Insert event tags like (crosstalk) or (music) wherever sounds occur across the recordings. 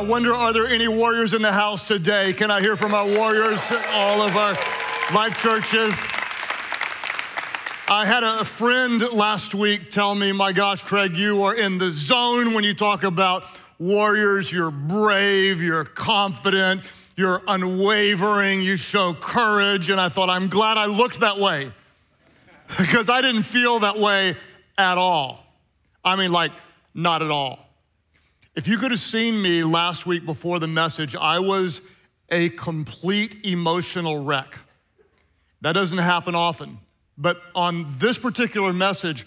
I wonder are there any warriors in the house today? Can I hear from our warriors, all of our life churches? I had a friend last week tell me, my gosh, Craig, you are in the zone when you talk about warriors. You're brave, you're confident, you're unwavering, you show courage. And I thought, I'm glad I looked that way (laughs) because I didn't feel that way at all. I mean, like, not at all. If you could have seen me last week before the message, I was a complete emotional wreck. That doesn't happen often. But on this particular message,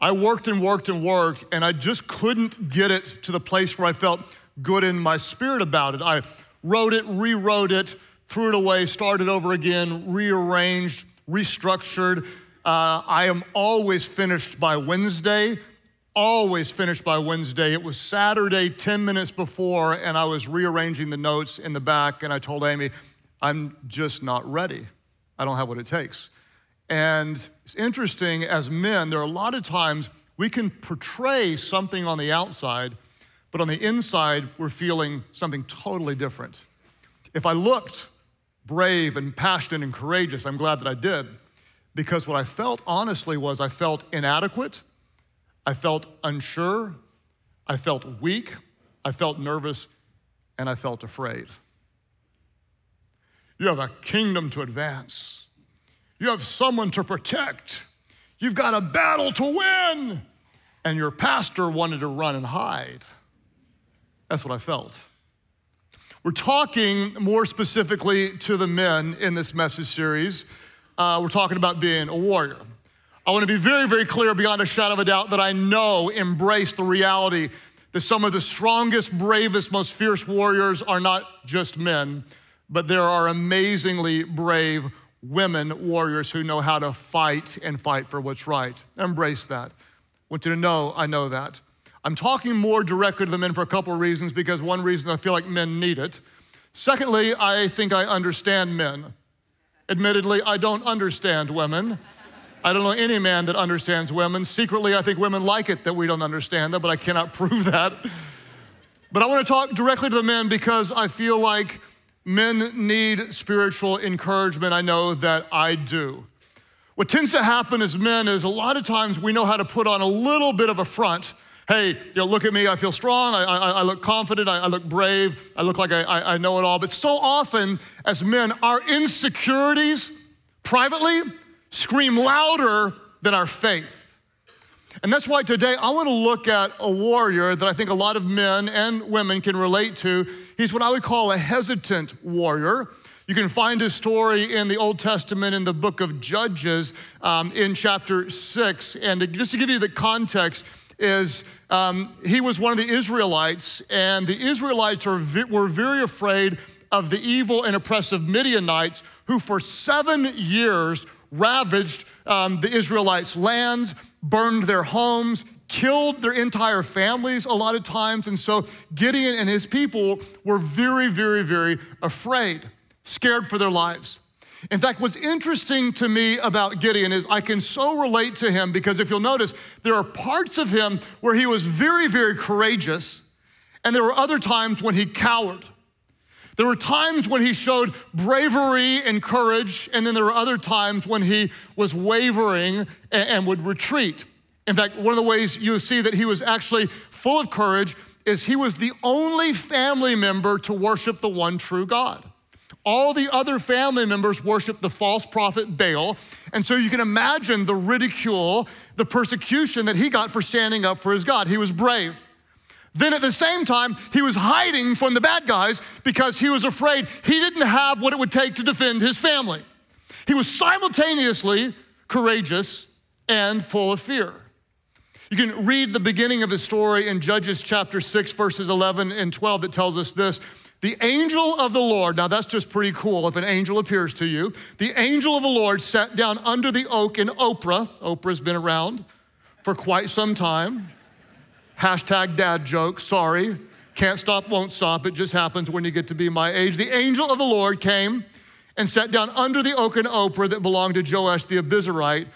I worked and worked and worked, and I just couldn't get it to the place where I felt good in my spirit about it. I wrote it, rewrote it, threw it away, started over again, rearranged, restructured. Uh, I am always finished by Wednesday always finished by Wednesday. It was Saturday, 10 minutes before, and I was rearranging the notes in the back, and I told Amy, I'm just not ready. I don't have what it takes. And it's interesting, as men, there are a lot of times we can portray something on the outside, but on the inside, we're feeling something totally different. If I looked brave and passionate and courageous, I'm glad that I did, because what I felt honestly was I felt inadequate. I felt unsure, I felt weak, I felt nervous, and I felt afraid. You have a kingdom to advance, you have someone to protect, you've got a battle to win, and your pastor wanted to run and hide. That's what I felt. We're talking more specifically to the men in this message series. Uh, we're talking about being a warrior. I want to be very, very clear beyond a shadow of a doubt that I know, embrace the reality that some of the strongest, bravest, most fierce warriors are not just men, but there are amazingly brave women warriors who know how to fight and fight for what's right. Embrace that. I want you to know I know that. I'm talking more directly to the men for a couple of reasons because one reason I feel like men need it. Secondly, I think I understand men. Admittedly, I don't understand women. I don't know any man that understands women. Secretly, I think women like it that we don't understand them, but I cannot (laughs) prove that. But I want to talk directly to the men because I feel like men need spiritual encouragement. I know that I do. What tends to happen as men is a lot of times we know how to put on a little bit of a front. Hey, you know, look at me, I feel strong, I, I, I look confident, I, I, look brave, I look like I, I know it all. But so often as men, our insecurities privately scream louder than our faith. And that's why today I want to look at a warrior that I think a lot of men and women can relate to. He's what I would call a hesitant warrior. You can find his story in the Old Testament in the book of Judges um, in chapter six. And just to give you the context, is um, he was one of the Israelites, and the Israelites were very afraid of the evil and oppressive Midianites who, for seven years, ravaged um, the Israelites' lands, burned their homes, killed their entire families a lot of times. And so Gideon and his people were very, very, very afraid, scared for their lives. In fact, what's interesting to me about Gideon is I can so relate to him because if you'll notice, there are parts of him where he was very, very courageous, and there were other times when he cowered. There were times when he showed bravery and courage, and then there were other times when he was wavering and, would retreat. In fact, one of the ways you see that he was actually full of courage is he was the only family member to worship the one true God. All the other family members worshiped the false prophet Baal. And so you can imagine the ridicule, the persecution that he got for standing up for his God. He was brave. Then at the same time, he was hiding from the bad guys because he was afraid he didn't have what it would take to defend his family. He was simultaneously courageous and full of fear. You can read the beginning of his story in Judges chapter 6, verses 11 and 12, that tells us this. The angel of the Lord, now that's just pretty cool if an angel appears to you. The angel of the Lord sat down under the oak in Oprah. Oprah's been around for quite some time. Hashtag dad joke, sorry. Can't stop, won't stop. It just happens when you get to be my age. The angel of the Lord came and sat down under the oaken and Ophrah that belonged to Joash the Abiezrite,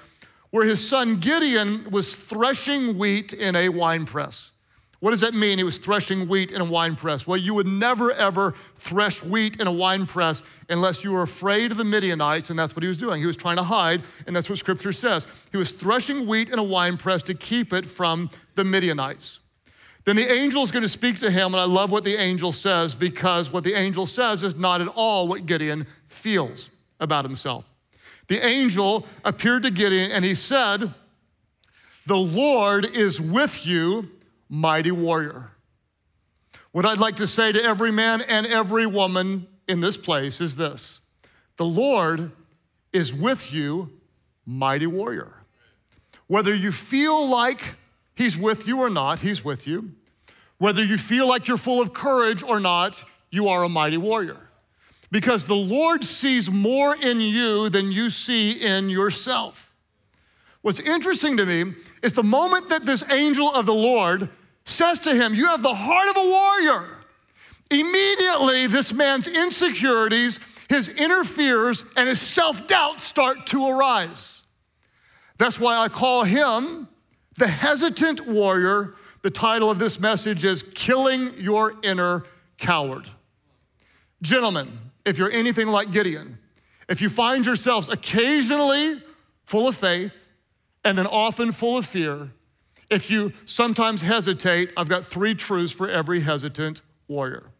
where his son Gideon was threshing wheat in a winepress. What does that mean? He was threshing wheat in a wine press. Well, you would never, ever thresh wheat in a wine press unless you were afraid of the Midianites, and that's what he was doing. He was trying to hide, and that's what scripture says. He was threshing wheat in a wine press to keep it from the Midianites. Then the angel is going to speak to him, and I love what the angel says because what the angel says is not at all what Gideon feels about himself. The angel appeared to Gideon, and he said, The Lord is with you mighty warrior. What I'd like to say to every man and every woman in this place is this The Lord is with you, mighty warrior. Whether you feel like He's with you or not, He's with you. Whether you feel like you're full of courage or not, you are a mighty warrior. Because the Lord sees more in you than you see in yourself. What's interesting to me is the moment that this angel of the Lord says to him, You have the heart of a warrior. Immediately, this man's insecurities, his inner fears, and his self doubt start to arise. That's why I call him the hesitant warrior. The title of this message is Killing Your Inner Coward. Gentlemen, if you're anything like Gideon, if you find yourselves occasionally full of faith and then often full of fear, if you sometimes hesitate, I've got three truths for every hesitant warrior.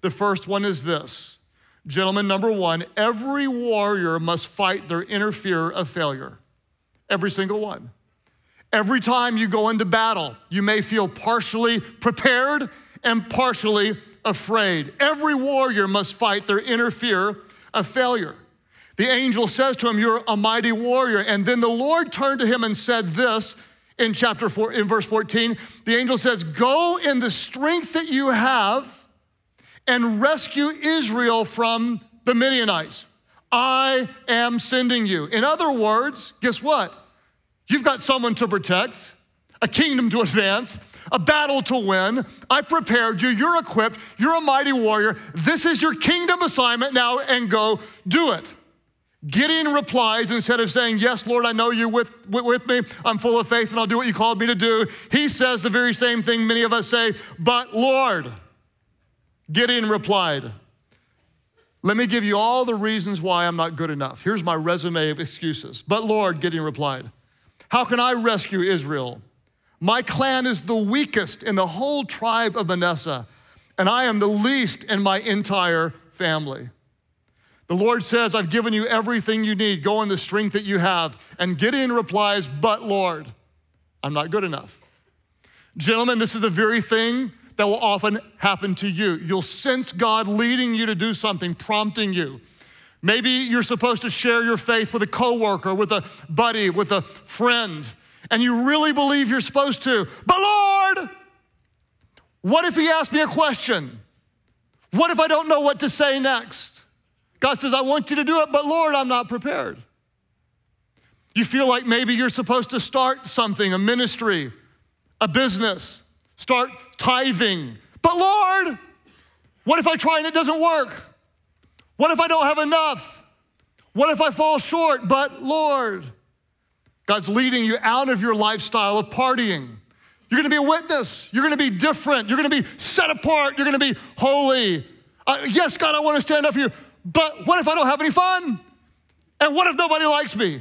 The first one is this Gentlemen, number one, every warrior must fight their inner fear of failure. Every single one. Every time you go into battle, you may feel partially prepared and partially afraid. Every warrior must fight their inner fear of failure. The angel says to him, You're a mighty warrior. And then the Lord turned to him and said this in chapter 4, in verse 14, the angel says, Go in the strength that you have and rescue Israel from the Midianites. I am sending you. In other words, guess what? You've got someone to protect, a kingdom to advance, a battle to win. I prepared you. You're equipped. You're a mighty warrior. This is your kingdom assignment now, and go do it. Gideon replies, instead of saying, Yes, Lord, I know you're with, with me, I'm full of faith and I'll do what you called me to do. He says the very same thing many of us say, But Lord, Gideon replied, Let me give you all the reasons why I'm not good enough. Here's my resume of excuses. But Lord, Gideon replied, How can I rescue Israel? My clan is the weakest in the whole tribe of Manasseh, and I am the least in my entire family. The Lord says, I've given you everything you need. Go in the strength that you have. And Gideon replies, But Lord, I'm not good enough. Gentlemen, this is the very thing that will often happen to you. You'll sense God leading you to do something, prompting you. Maybe you're supposed to share your faith with a coworker, with a buddy, with a friend, and you really believe you're supposed to. But Lord, what if he asks me a question? What if I don't know what to say next? God says, I want you to do it, but Lord, I'm not prepared. You feel like maybe you're supposed to start something, a ministry, a business, start tithing. But Lord, what if I try and it doesn't work? What if I don't have enough? What if I fall short? But Lord, God's leading you out of your lifestyle of partying. You're gonna be a witness. You're gonna be different. You're gonna be set apart. You're gonna be holy. Uh, yes, God, I wanna stand up for you. But what if I don't have any fun? And what if nobody likes me?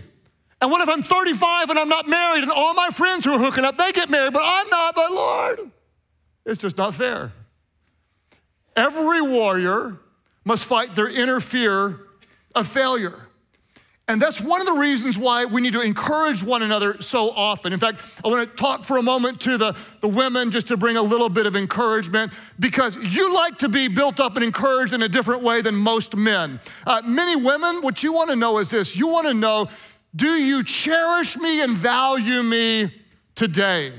And what if I'm 35 and I'm not married and all my friends who are hooking up, they get married, but I'm not, but Lord, it's just not fair. Every warrior must fight their inner fear of failure. And that's one of the reasons why we need to encourage one another so often. In fact, I want to talk for a moment to the, the women just to bring a little bit of encouragement because you like to be built up and encouraged in a different way than most men. Uh, many women, what you want to know is this you want to know, do you cherish me and value me today?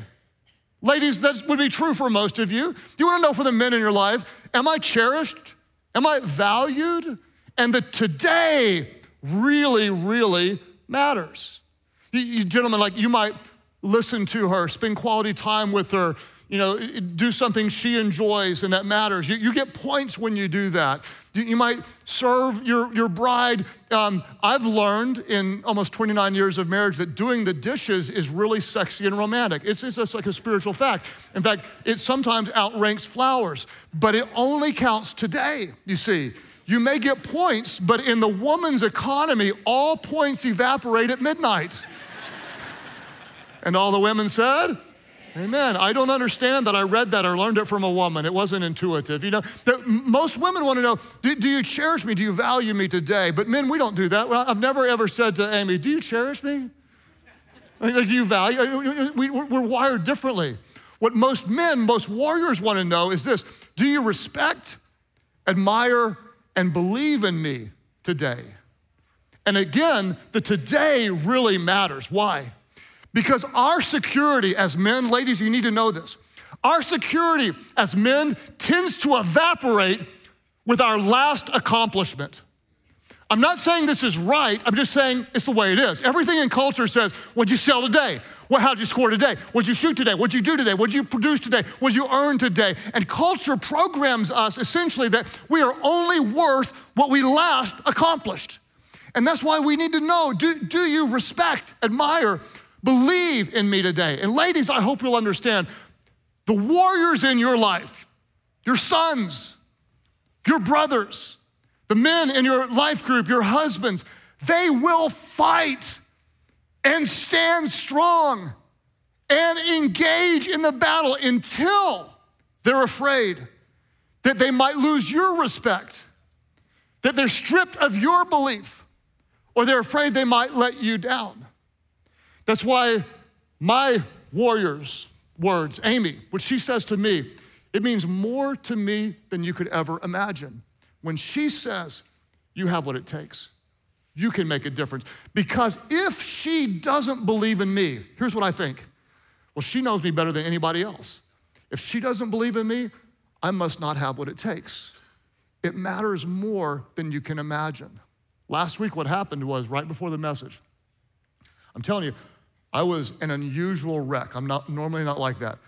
Ladies, that would be true for most of you. You want to know for the men in your life, am I cherished? Am I valued? And the today, really, really matters. You, you gentlemen, like you might listen to her, spend quality time with her, you know, do something she enjoys and that matters. You, you get points when you do that. You, you might serve your, your bride. Um, I've learned in almost 29 years of marriage that doing the dishes is really sexy and romantic. It's, it's just like a spiritual fact. In fact, it sometimes outranks flowers, but it only counts today, you see. You may get points, but in the woman's economy, all points evaporate at midnight. (laughs) and all the women said, Amen. I don't understand that I read that or learned it from a woman. It wasn't intuitive. You know, most women want to know do, do, you cherish me? Do you value me today? But men, we don't do that. Well, I've never ever said to Amy, Do you cherish me? do you value? Uh, uh, uh, we, we're wired differently. What most men, most warriors want to know is this Do you respect, admire, and believe in me today? And again, the today really matters. Why? Because our security as men, ladies, you need to know this. Our security as men tends to evaporate with our last accomplishment. I'm not saying this is right, I'm just saying it's the way it is. Everything in culture says, What'd you sell today? Well, how'd you score today? What'd you shoot today? What'd you do today? What'd you produce today? What'd you earn today? And culture programs us essentially that we are only worth what we last accomplished. And that's why we need to know do, do you respect, admire, Believe in me today. And ladies, I hope you'll understand the warriors in your life, your sons, your brothers, the men in your life group, your husbands, they will fight and stand strong and engage in the battle until they're afraid that they might lose your respect, that they're stripped of your belief, or they're afraid they might let you down. That's why my warrior's words, Amy, what she says to me, it means more to me than you could ever imagine. When she says, You have what it takes, you can make a difference. Because if she doesn't believe in me, here's what I think well, she knows me better than anybody else. If she doesn't believe in me, I must not have what it takes. It matters more than you can imagine. Last week, what happened was right before the message, I'm telling you, I was an unusual wreck. I'm not normally not like that.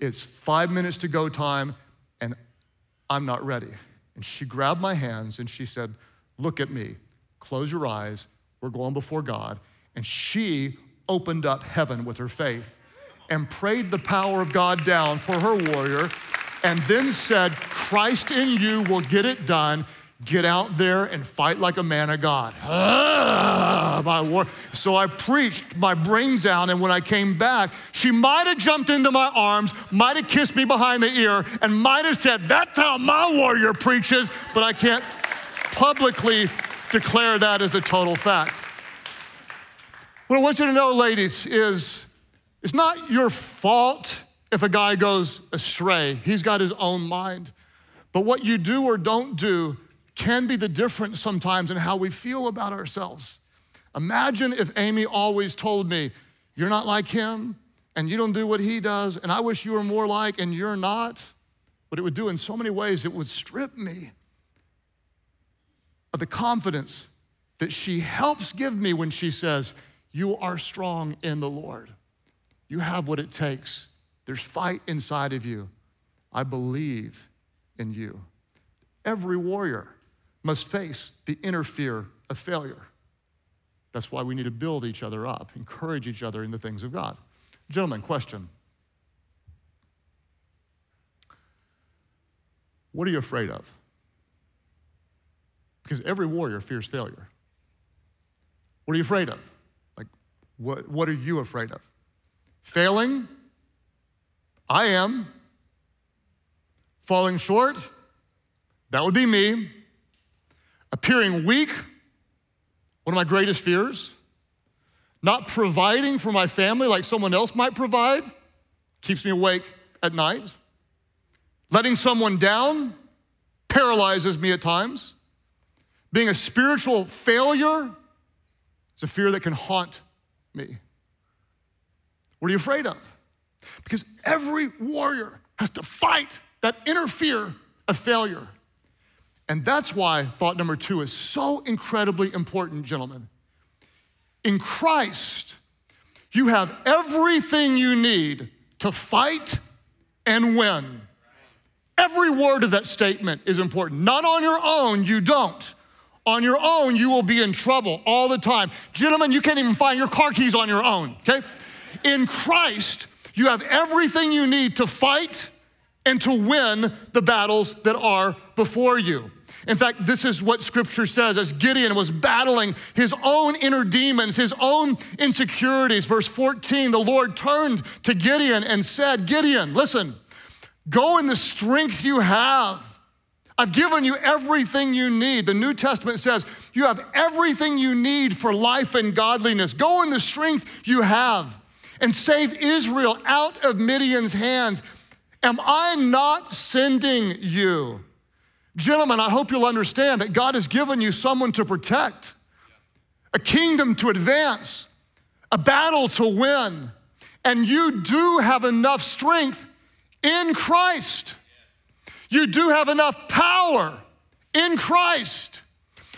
It's five minutes to go time, and I'm not ready. And she grabbed my hands and she said, Look at me, close your eyes, we're going before God. And she opened up heaven with her faith and prayed the power of God down for her warrior, and then said, Christ in you will get it done. Get out there and fight like a man of God. Ah, my war. So I preached my brains out, and when I came back, she might have jumped into my arms, might have kissed me behind the ear, and might have said, That's how my warrior preaches, but I can't publicly declare that as a total fact. What I want you to know, ladies, is it's not your fault if a guy goes astray. He's got his own mind. But what you do or don't do can be the difference sometimes in how we feel about ourselves. Imagine if Amy always told me, You're not like him, and you don't do what he does, and I wish you were more like, and you're not. What it would do in so many ways, it would strip me of the confidence that she helps give me when she says, You are strong in the Lord. You have what it takes. There's fight inside of you. I believe in you. Every warrior must face the inner fear of failure. That's why we need to build each other up, encourage each other in the things of God. Gentlemen, question. What are you afraid of? Because every warrior fears failure. What are you afraid of? Like, what, what are you afraid of? Failing? I am. Falling short? That would be me. Appearing weak, one of my greatest fears. Not providing for my family like someone else might provide, keeps me awake at night. Letting someone down paralyzes me at times. Being a spiritual failure is a fear that can haunt me. What are you afraid of? Because every warrior has to fight that inner fear of failure. And that's why thought number two is so incredibly important, gentlemen. In Christ, you have everything you need to fight and win. Every word of that statement is important. Not on your own, you don't. On your own, you will be in trouble all the time. Gentlemen, you can't even find your car keys on your own, okay? In Christ, you have everything you need to fight and to win the battles that are before you. In fact, this is what scripture says as Gideon was battling his own inner demons, his own insecurities. Verse 14, the Lord turned to Gideon and said, Gideon, listen, Go in the strength you have. I've given you everything you need. The New Testament says you have everything you need for life and godliness. Go in the strength you have and save Israel out of Midian's hands. Am I not sending you? Gentlemen, I hope you'll understand that God has given you someone to protect, a kingdom to advance, a battle to win, and you do have enough strength in Christ. You do have enough power in Christ.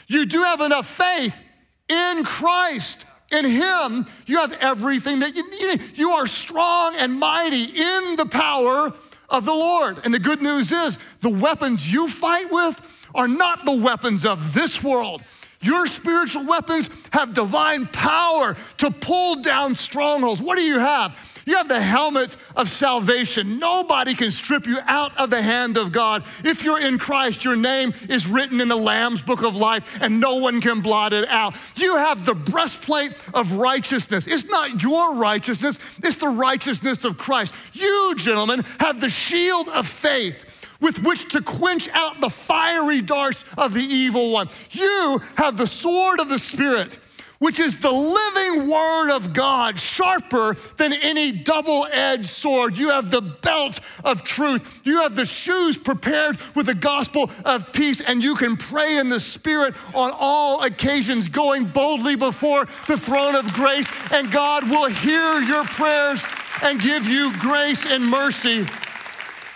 You do have enough faith in Christ. In Him, you have everything that you need. You are strong and mighty in the power of the Lord. And the good news is the weapons you fight with are not the weapons of this world. Your spiritual weapons have divine power to pull down strongholds. What do you have? You have the helmet of salvation. Nobody can strip you out of the hand of God. If you're in Christ, your name is written in the Lamb's book of life and no one can blot it out. You have the breastplate of righteousness. It's not your righteousness, it's the righteousness of Christ. You, gentlemen, have the shield of faith with which to quench out the fiery darts of the evil one. You have the sword of the Spirit which is the living word of God, sharper than any double edged sword. You have the belt of truth. You have the shoes prepared with the gospel of peace, and you can pray in the Spirit on all occasions, going boldly before the throne of grace, and God will hear your prayers and give you grace and mercy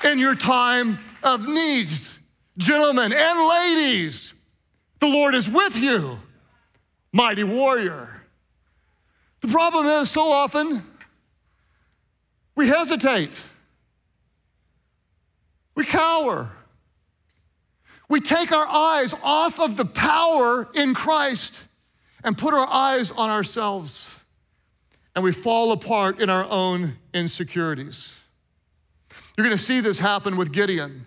in your time of needs. Gentlemen and ladies, the Lord is with you mighty warrior. The problem is, so often, we hesitate, we cower. We take our eyes off of the power in Christ and put our eyes on ourselves, and we fall apart in our own insecurities. You're gonna see this happen with Gideon.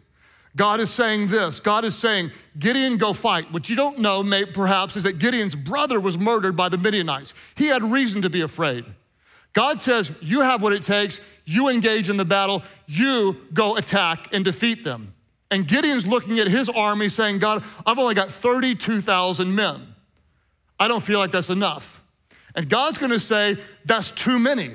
God is saying this God is saying, Gideon, go fight. What you don't know, may, perhaps, is that Gideon's brother was murdered by the Midianites. He had reason to be afraid. God says, You have what it takes, you engage in the battle, you go attack and defeat them. And Gideon's looking at his army saying, God, I've only got 32,000 men. I don't feel like that's enough. And God's gonna say, That's too many.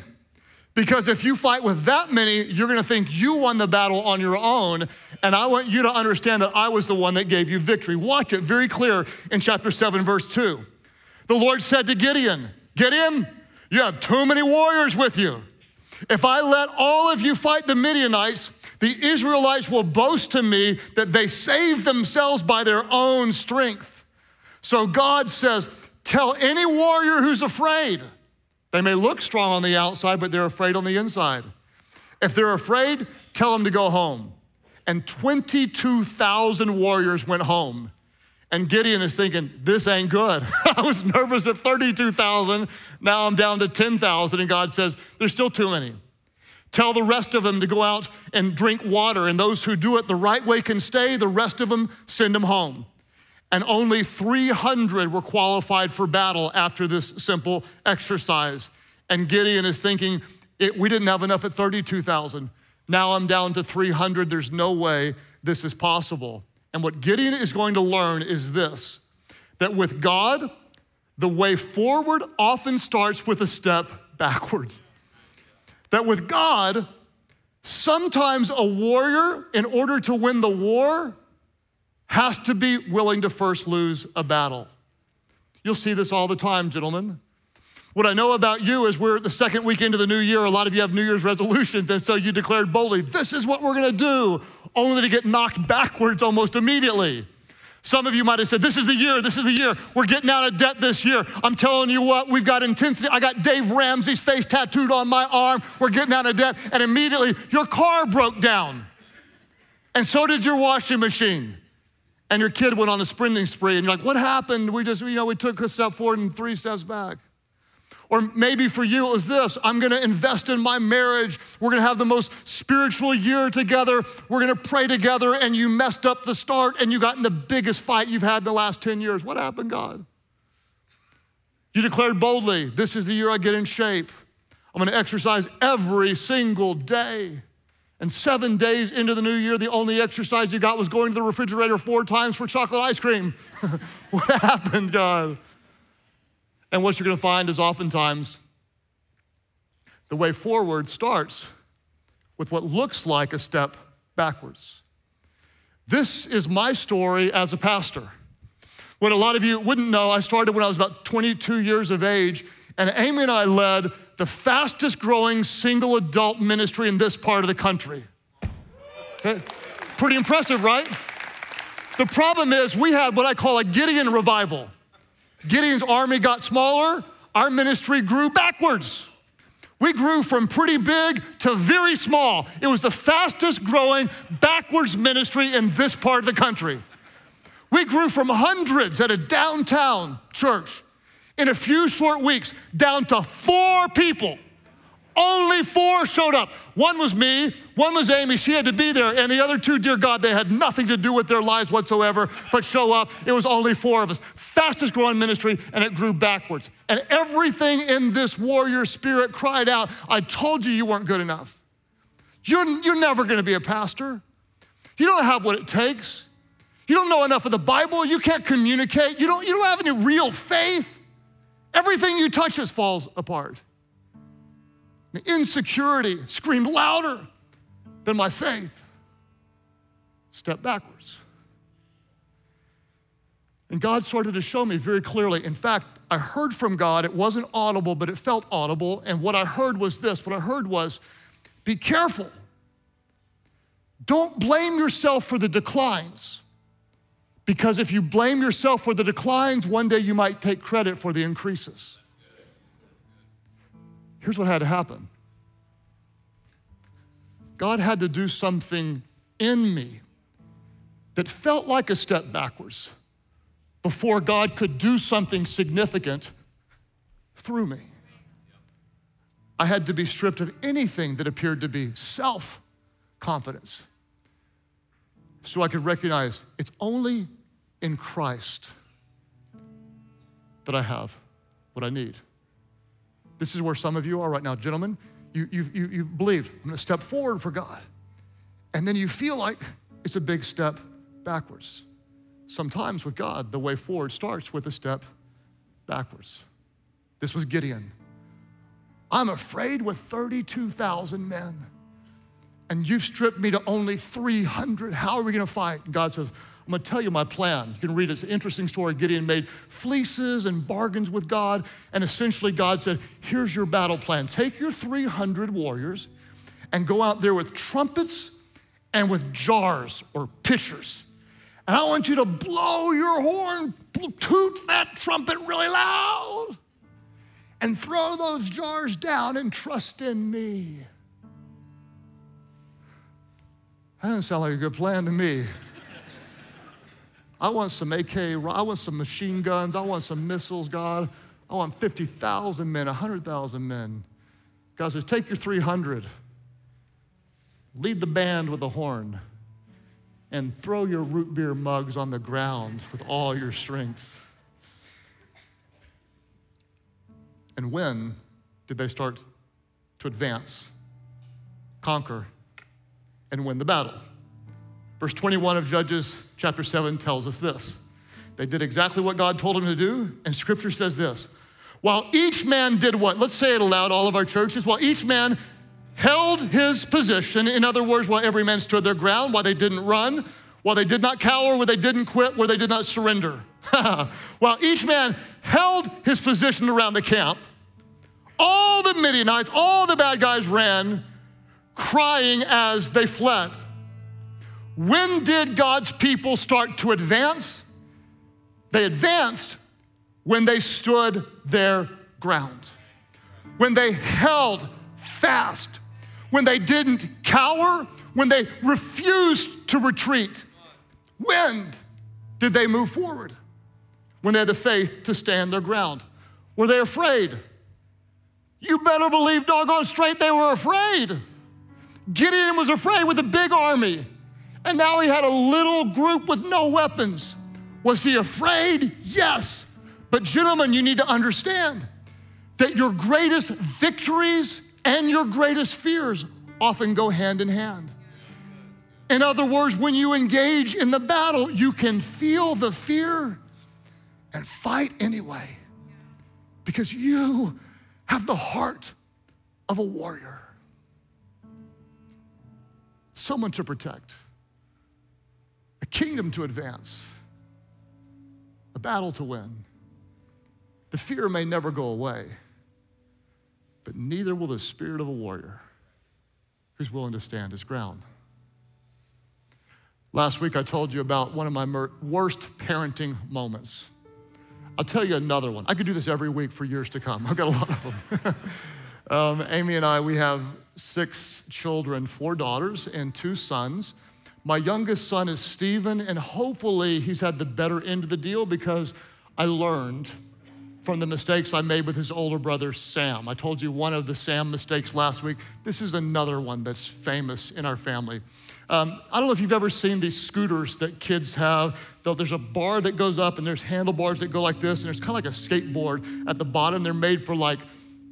Because if you fight with that many, you're gonna think you won the battle on your own. And I want you to understand that I was the one that gave you victory. Watch it very clear in chapter 7, verse 2. The Lord said to Gideon, Gideon, you have too many warriors with you. If I let all of you fight the Midianites, the Israelites will boast to me that they saved themselves by their own strength. So God says, Tell any warrior who's afraid, they may look strong on the outside, but they're afraid on the inside. If they're afraid, tell them to go home. And 22,000 warriors went home. And Gideon is thinking, this ain't good. (laughs) I was nervous at 32,000. Now I'm down to 10,000. And God says, there's still too many. Tell the rest of them to go out and drink water. And those who do it the right way can stay. The rest of them, send them home and only 300 were qualified for battle after this simple exercise. And Gideon is thinking, we didn't have enough at 32,000. Now I'm down to 300. There's no way this is possible. And what Gideon is going to learn is this that with God, the way forward often starts with a step backwards. That with God, sometimes a warrior, in order to win the war, has to be willing to first lose a battle. You'll see this all the time, gentlemen. What I know about you is we're the second weekend of the new year. A lot of you have New Year's resolutions, and so you declared boldly, This is what we're gonna do, only to get knocked backwards almost immediately. Some of you might have said, This is the year, this is the year. We're getting out of debt this year. I'm telling you what, we've got intensity. I got Dave Ramsey's face tattooed on my arm. We're getting out of debt. And immediately, your car broke down. And so did your washing machine. And your kid went on a sprinting spree. And you're like, What happened? We just, you know, we took a step forward and three steps back. Or maybe for you it was this I'm gonna invest in my marriage. We're gonna have the most spiritual year together. We're gonna pray together, and you messed up the start and you got in the biggest fight you've had in the last 10 years. What happened, God? You declared boldly, This is the year I get in shape. I'm gonna exercise every single day. And seven days into the new year, the only exercise you got was going to the refrigerator four times for chocolate ice cream. (laughs) what happened, God? And what you're going to find is oftentimes the way forward starts with what looks like a step backwards. This is my story as a pastor. What a lot of you wouldn't know, I started when I was about 22 years of age, and Amy and I led the fastest growing single adult ministry in this part of the country. Okay. Pretty impressive, right? The problem is, we had what I call a Gideon revival. Gideon's army got smaller, our ministry grew backwards. We grew from pretty big to very small. It was the fastest growing backwards ministry in this part of the country. We grew from hundreds at a downtown church in a few short weeks down to four people. Only four showed up. One was me, one was Amy, she had to be there, and the other two, dear God, they had nothing to do with their lives whatsoever but show up. It was only four of us. Fastest growing ministry, and it grew backwards. And everything in this warrior spirit cried out, I told you you weren't good enough. You're, you're never gonna be a pastor. You don't have what it takes. You don't know enough of the Bible. You can't communicate. You don't, you don't have any real faith. Everything you touch just falls apart. Insecurity screamed louder than my faith. Step backwards. And God started to show me very clearly. In fact, I heard from God. It wasn't audible, but it felt audible. And what I heard was this what I heard was be careful. Don't blame yourself for the declines. Because if you blame yourself for the declines, one day you might take credit for the increases. Here's what had to happen God had to do something in me that felt like a step backwards before God could do something significant through me. I had to be stripped of anything that appeared to be self confidence so I could recognize it's only in Christ that I have what I need. This is where some of you are right now. Gentlemen, you, you, you, you believed, I'm gonna step forward for God. And then you feel like it's a big step backwards. Sometimes with God, the way forward starts with a step backwards. This was Gideon. I'm afraid with 32,000 men, and you've stripped me to only 300. How are we gonna fight? God says, I'm going to tell you my plan. You can read an interesting story. Gideon made fleeces and bargains with God, and essentially God said, Here's your battle plan. Take your 300 warriors and go out there with trumpets and with jars or pitchers. And I want you to blow your horn, toot that trumpet really loud, and throw those jars down and trust in me. That doesn't sound like a good plan to me. I want some AK, I want some machine guns, I want some missiles, God. I want 50,000 men, 100,000 men. God says, take your 300, lead the band with a horn, and throw your root beer mugs on the ground with all your strength. And when did they start to advance, conquer, and win the battle? Verse 21 of Judges chapter 7 tells us this. They did exactly what God told them to do, and scripture says this. While each man did what? Let's say it aloud, all of our churches. While each man held his position, in other words, while every man stood their ground, while they didn't run, while they did not cower, where they didn't quit, where they did not surrender. (laughs) while each man held his position around the camp, all the Midianites, all the bad guys ran, crying as they fled. When did God's people start to advance? They advanced when they stood their ground, when they held fast, when they didn't cower, when they refused to retreat. When did they move forward? When they had the faith to stand their ground. Were they afraid? You better believe, doggone straight, they were afraid. Gideon was afraid with a big army, and now he had a little group with no weapons. Was he afraid? Yes. But, gentlemen, you need to understand that your greatest victories and your greatest fears often go hand in hand. In other words, when you engage in the battle, you can feel the fear and fight anyway because you have the heart of a warrior, someone to protect, a kingdom to advance, a battle to win. The fear may never go away, but neither will the spirit of a warrior who's willing to stand his ground. Last week, I told you about one of my worst parenting moments. I'll tell you another one. I could do this every week for years to come. (laughs) I've got a lot of them. (laughs) um, Amy and I, we have six children, four daughters and two sons. My youngest son is Stephen, and hopefully he's had the better end of the deal because I learned from the mistakes I made with his older brother, Sam. I told you one of the Sam mistakes last week. This is another one that's famous in our family. Um, I don't know if you've ever seen these scooters that kids have. There's a bar that goes up and there's handlebars that go like this, and there's kind of like a skateboard at the bottom. They're made for like,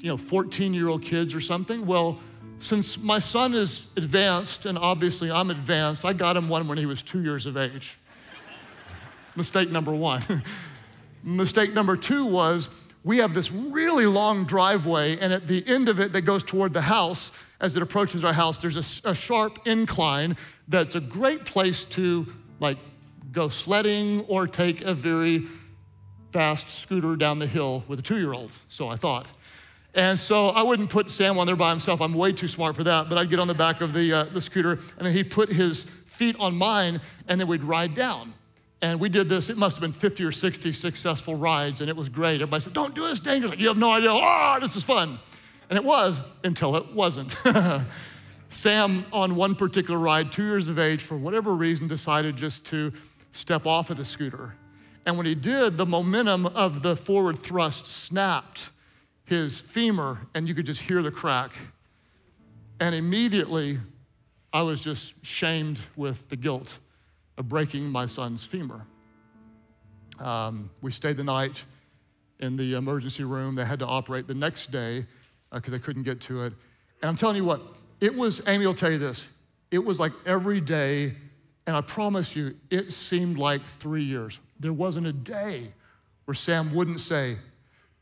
you know, 14 year old kids or something. Well, since my son is advanced, and obviously I'm advanced, I got him one when he was two years of age. Mistake number one. (laughs) Mistake number two was we have this really long driveway, and at the end of it that goes toward the house, as it approaches our house, there's a, a sharp incline that's a great place to like go sledding or take a very fast scooter down the hill with a two year old, so I thought. And so I wouldn't put Sam on there by himself. I'm way too smart for that. But I'd get on the back of the, uh, the scooter, and then he'd put his feet on mine, and then we'd ride down. And we did this, it must have been 50 or 60 successful rides, and it was great. Everybody said, Don't do this, dangerous. Like, you have no idea. Oh, this is fun. And it was until it wasn't. (laughs) Sam, on one particular ride, two years of age, for whatever reason, decided just to step off of the scooter. And when he did, the momentum of the forward thrust snapped his femur, and you could just hear the crack. And immediately, I was just shamed with the guilt of breaking my son's femur. Um, we stayed the night in the emergency room. They had to operate the next day because uh, they couldn't get to it. And I'm telling you what, it was, Amy will tell you this, it was like every day, and I promise you, it seemed like three years. There wasn't a day where Sam wouldn't say,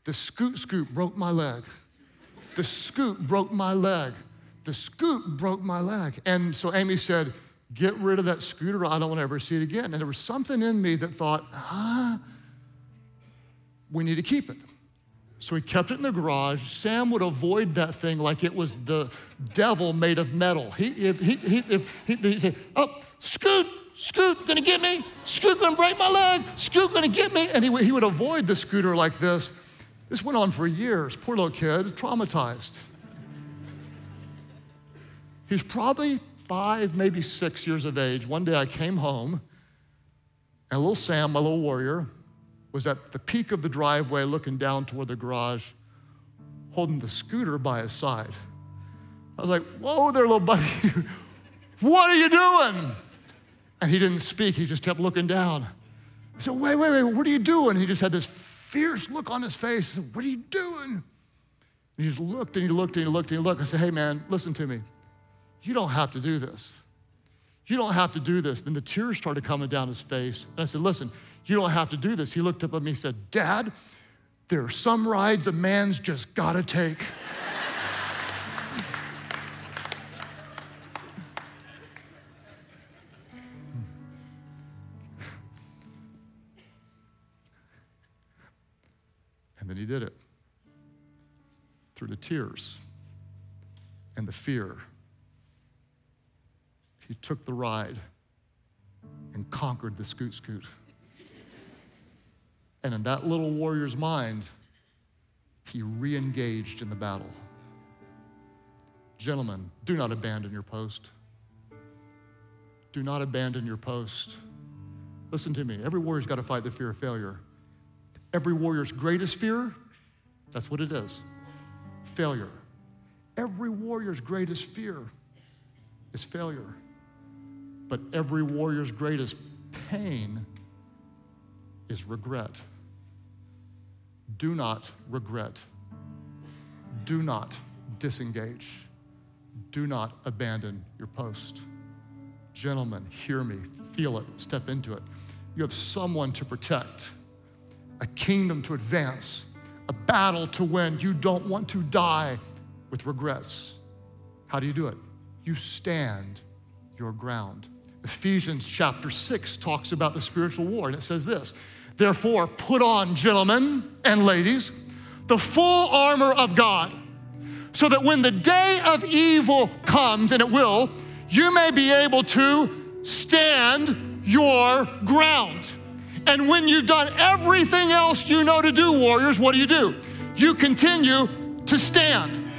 The scoot scoot broke my leg. The scoot broke my leg. The scoot broke my leg. And so Amy said, get rid of that scooter. I don't want to ever see it again. And there was something in me that thought, ah, we need to keep it. So he kept it in the garage. Sam would avoid that thing like it was the devil made of metal. He, if he, he, if he, he'd say, oh, Scoot, Scoot, gonna get me? Scoot gonna break my leg? Scoot gonna get me? And he, he would avoid the scooter like this. This went on for years. Poor little kid, traumatized. He's probably five, maybe six years of age, one day I came home, and little Sam, my little warrior, was at the peak of the driveway looking down toward the garage, holding the scooter by his side. I was like, Whoa there, little buddy. (laughs) what are you doing? And he didn't speak, he just kept looking down. I said, Wait, wait, wait, what are you doing? He just had this fierce look on his face. Said, what are you doing? And he just looked and he looked and he looked and he looked. I said, Hey, man, listen to me. You don't have to do this. You don't have to do this. Then the tears started coming down his face. And I said, Listen, you don't have to do this. He looked up at me and said, Dad, there are some rides a man's just got to take. Through the tears and the fear he took the ride and conquered the scoot scoot. And in that little warrior's mind, he re engaged in the battle. Gentlemen, do not abandon your post. Do not abandon your post. Listen to me. Every warrior's got to fight the fear of failure. Every warrior's greatest fear, that's what it is failure. Every warrior's greatest fear is failure. But every warrior's greatest pain is regret. Do not regret. Do not disengage. Do not abandon your post. Gentlemen, hear me, feel it, step into it. You have someone to protect, a kingdom to advance, a battle to win. You don't want to die with regrets. How do you do it? You stand your ground. Ephesians chapter 6 talks about the spiritual war, and it says this Therefore, put on, gentlemen and ladies, the full armor of God, so that when the day of evil comes, and it will, you may be able to stand your ground. And when you've done everything else you know to do, warriors, what do you do? You continue to stand.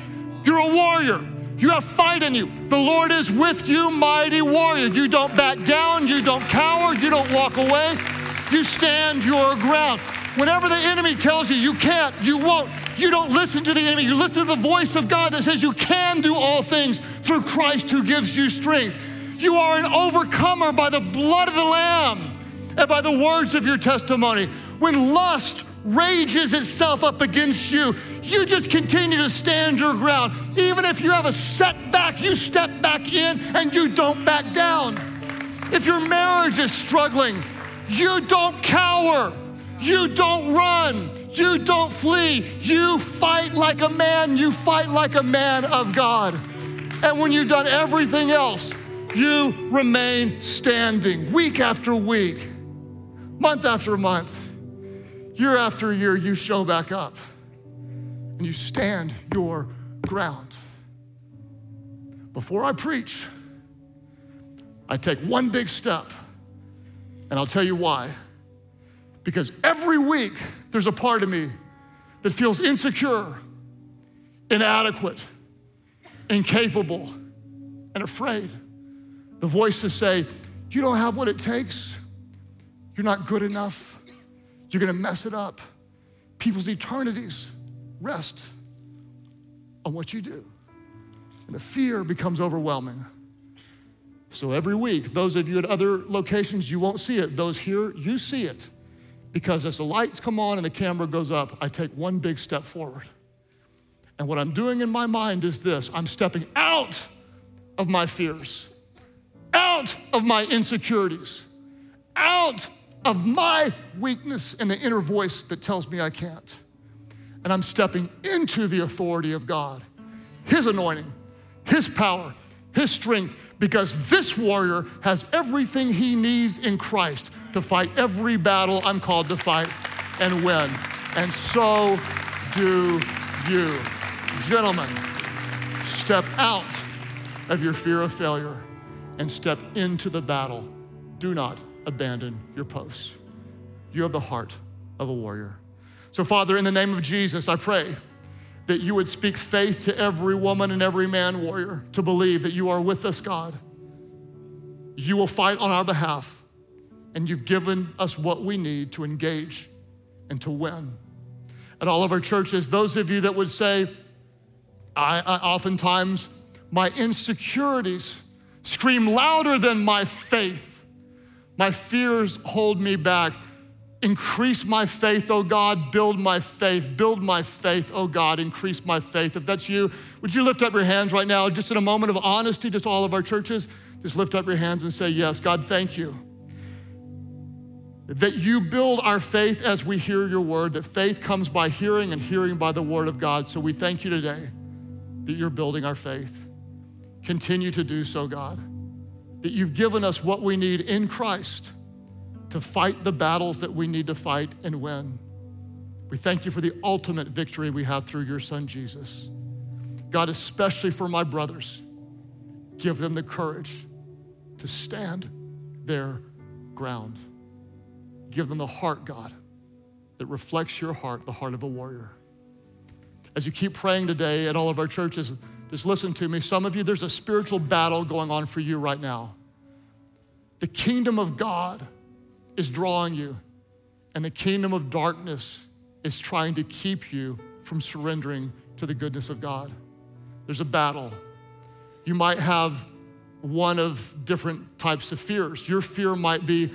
You're a warrior. You have fight in you. The Lord is with you, mighty warrior. You don't back down, you don't cower, you don't walk away. You stand your ground. Whenever the enemy tells you you can't, you won't, you don't listen to the enemy. You listen to the voice of God that says you can do all things through Christ who gives you strength. You are an overcomer by the blood of the Lamb and by the words of your testimony. When lust rages itself up against you, you just continue to stand your ground. Even if you have a setback, you step back in and you don't back down. If your marriage is struggling, you don't cower. You don't run. You don't flee. You fight like a man. You fight like a man of God. And when you've done everything else, you remain standing week after week, month after month, year after year, you show back up and you stand your ground. Before I preach, I take one big step, and I'll tell you why. Because every week, there's a part of me that feels insecure, inadequate, incapable, and afraid. The voices say, You don't have what it takes. You're not good enough. You're gonna mess it up. People's eternities rest on what you do. And the fear becomes overwhelming. So every week, those of you at other locations, you won't see it. Those here, you see it. Because as the lights come on and the camera goes up, I take one big step forward. And what I'm doing in my mind is this I'm stepping out of my fears, out of my insecurities, out of my weakness and the inner voice that tells me I can't and I'm stepping into the authority of God, His anointing, His power, His strength, because this warrior has everything he needs in Christ to fight every battle I'm called to fight and win. And so do you. Gentlemen, step out of your fear of failure and step into the battle. Do not abandon your post. You have the heart of a warrior. So, Father, in the name of Jesus, I pray that you would speak faith to every woman and every man warrior to believe that you are with us, God. You will fight on our behalf, and you've given us what we need to engage and to win. At all of our churches, those of you that would say, I, I oftentimes, my insecurities scream louder than my faith. My fears hold me back. Increase my faith, oh God. Build my faith. Build my faith, oh God. Increase my faith. If that's you, would you lift up your hands right now, just in a moment of honesty, just all of our churches? Just lift up your hands and say, Yes, God, thank you. That you build our faith as we hear your word, that faith comes by hearing and hearing by the word of God. So we thank you today that you're building our faith. Continue to do so, God. That you've given us what we need in Christ to fight the battles that we need to fight and win. We thank you for the ultimate victory we have through your son, Jesus. God, especially for my brothers, give them the courage to stand their ground. Give them the heart, God, that reflects your heart, the heart of a warrior. As you keep praying today at all of our churches, just listen to me. Some of you, there's a spiritual battle going on for you right now. The kingdom of God is drawing you, and the kingdom of darkness is trying to keep you from surrendering to the goodness of God. There's a battle. You might have one of different types of fears. Your fear might be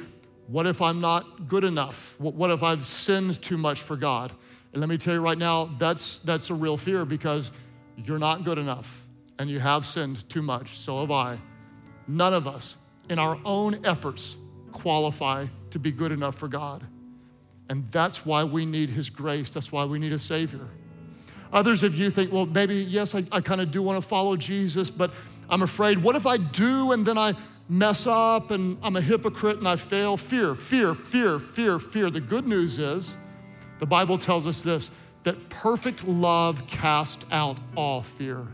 what if I'm not good enough? What if I've sinned too much for God? And let me tell you right now, that's, that's a real fear because you're not good enough and you have sinned too much. So have I. None of us, in our own efforts, qualify to be good enough for God. And that's why we need His grace. That's why we need a Savior. Others of you think, well, maybe, yes, I, I kind of do want to follow Jesus, but I'm afraid, what if I do and then I mess up and I'm a hypocrite and I fail? Fear, fear, fear, fear, fear. The good news is, the Bible tells us this that perfect love casts out all fear.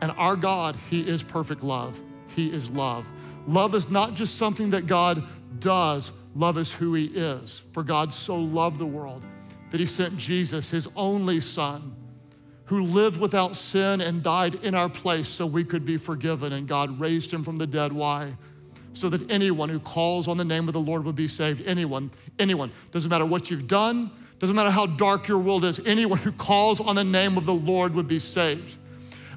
And our God, He is perfect love. He is love. Love is not just something that God does, love is who He is. For God so loved the world that He sent Jesus, His only Son, who lived without sin and died in our place so we could be forgiven. And God raised Him from the dead. Why? So that anyone who calls on the name of the Lord would be saved. Anyone, anyone. Doesn't matter what you've done, doesn't matter how dark your world is, anyone who calls on the name of the Lord would be saved.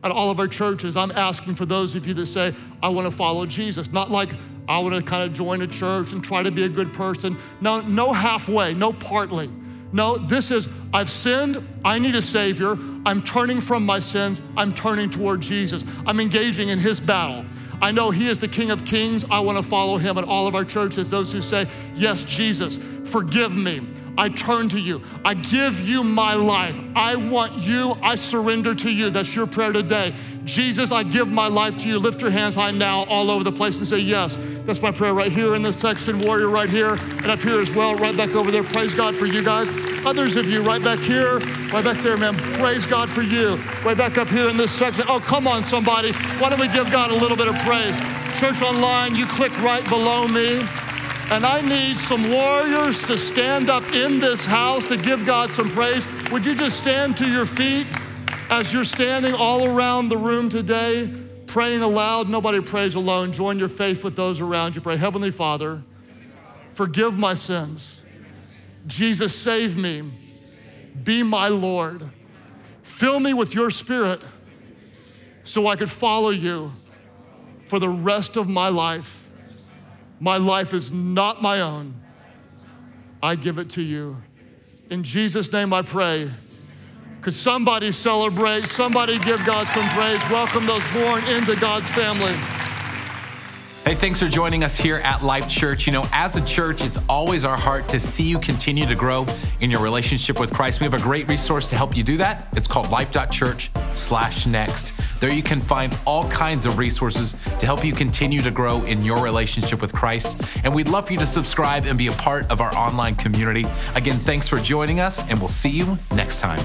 At all of our churches, I'm asking for those of you that say, I want to follow Jesus. Not like I want to kind of join a church and try to be a good person. No, no halfway, no partly. No, this is I've sinned, I need a Savior. I'm turning from my sins, I'm turning toward Jesus. I'm engaging in His battle. I know He is the King of Kings. I want to follow Him at all of our churches. Those who say, Yes, Jesus, forgive me. I turn to you. I give you my life. I want you. I surrender to you. That's your prayer today. Jesus, I give my life to you. Lift your hands high now all over the place and say, Yes. That's my prayer right here in this section, warrior right here, and up here as well, right back over there. Praise God for you guys. Others of you right back here, right back there, man. Praise God for you. Right back up here in this section. Oh, come on, somebody. Why don't we give God a little bit of praise? Church Online, you click right below me. And I need some warriors to stand up in this house to give God some praise. Would you just stand to your feet as you're standing all around the room today, praying aloud? Nobody prays alone. Join your faith with those around you. Pray, Heavenly Father, forgive my sins. Jesus, save me. Be my Lord. Fill me with your spirit so I could follow you for the rest of my life. My life is not my own. I give it to you. In Jesus' name I pray. Could somebody celebrate? Somebody give God some praise. Welcome those born into God's family. Hey, thanks for joining us here at Life Church. You know, as a church, it's always our heart to see you continue to grow in your relationship with Christ. We have a great resource to help you do that. It's called life.church slash next. There you can find all kinds of resources to help you continue to grow in your relationship with Christ. And we'd love for you to subscribe and be a part of our online community. Again, thanks for joining us, and we'll see you next time.